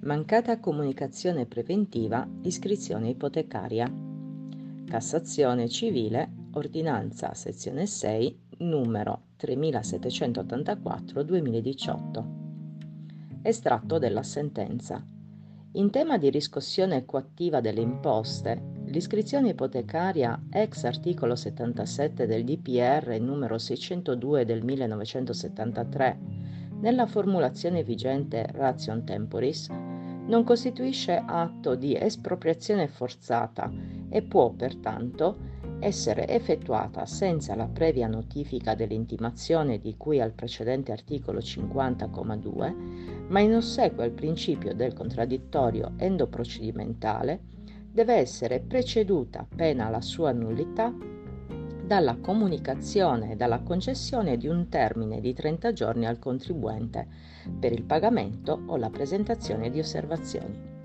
Mancata comunicazione preventiva, iscrizione ipotecaria. Cassazione civile, ordinanza sezione 6, numero 3784-2018. Estratto della sentenza. In tema di riscossione coattiva delle imposte, l'iscrizione ipotecaria ex articolo 77 del DPR numero 602 del 1973, nella formulazione vigente ration temporis, non costituisce atto di espropriazione forzata e può pertanto essere effettuata senza la previa notifica dell'intimazione di cui al precedente articolo 50,2, ma in ossequio al principio del contraddittorio endoprocedimentale, deve essere preceduta, pena la sua nullità, dalla comunicazione e dalla concessione di un termine di 30 giorni al contribuente per il pagamento o la presentazione di osservazioni.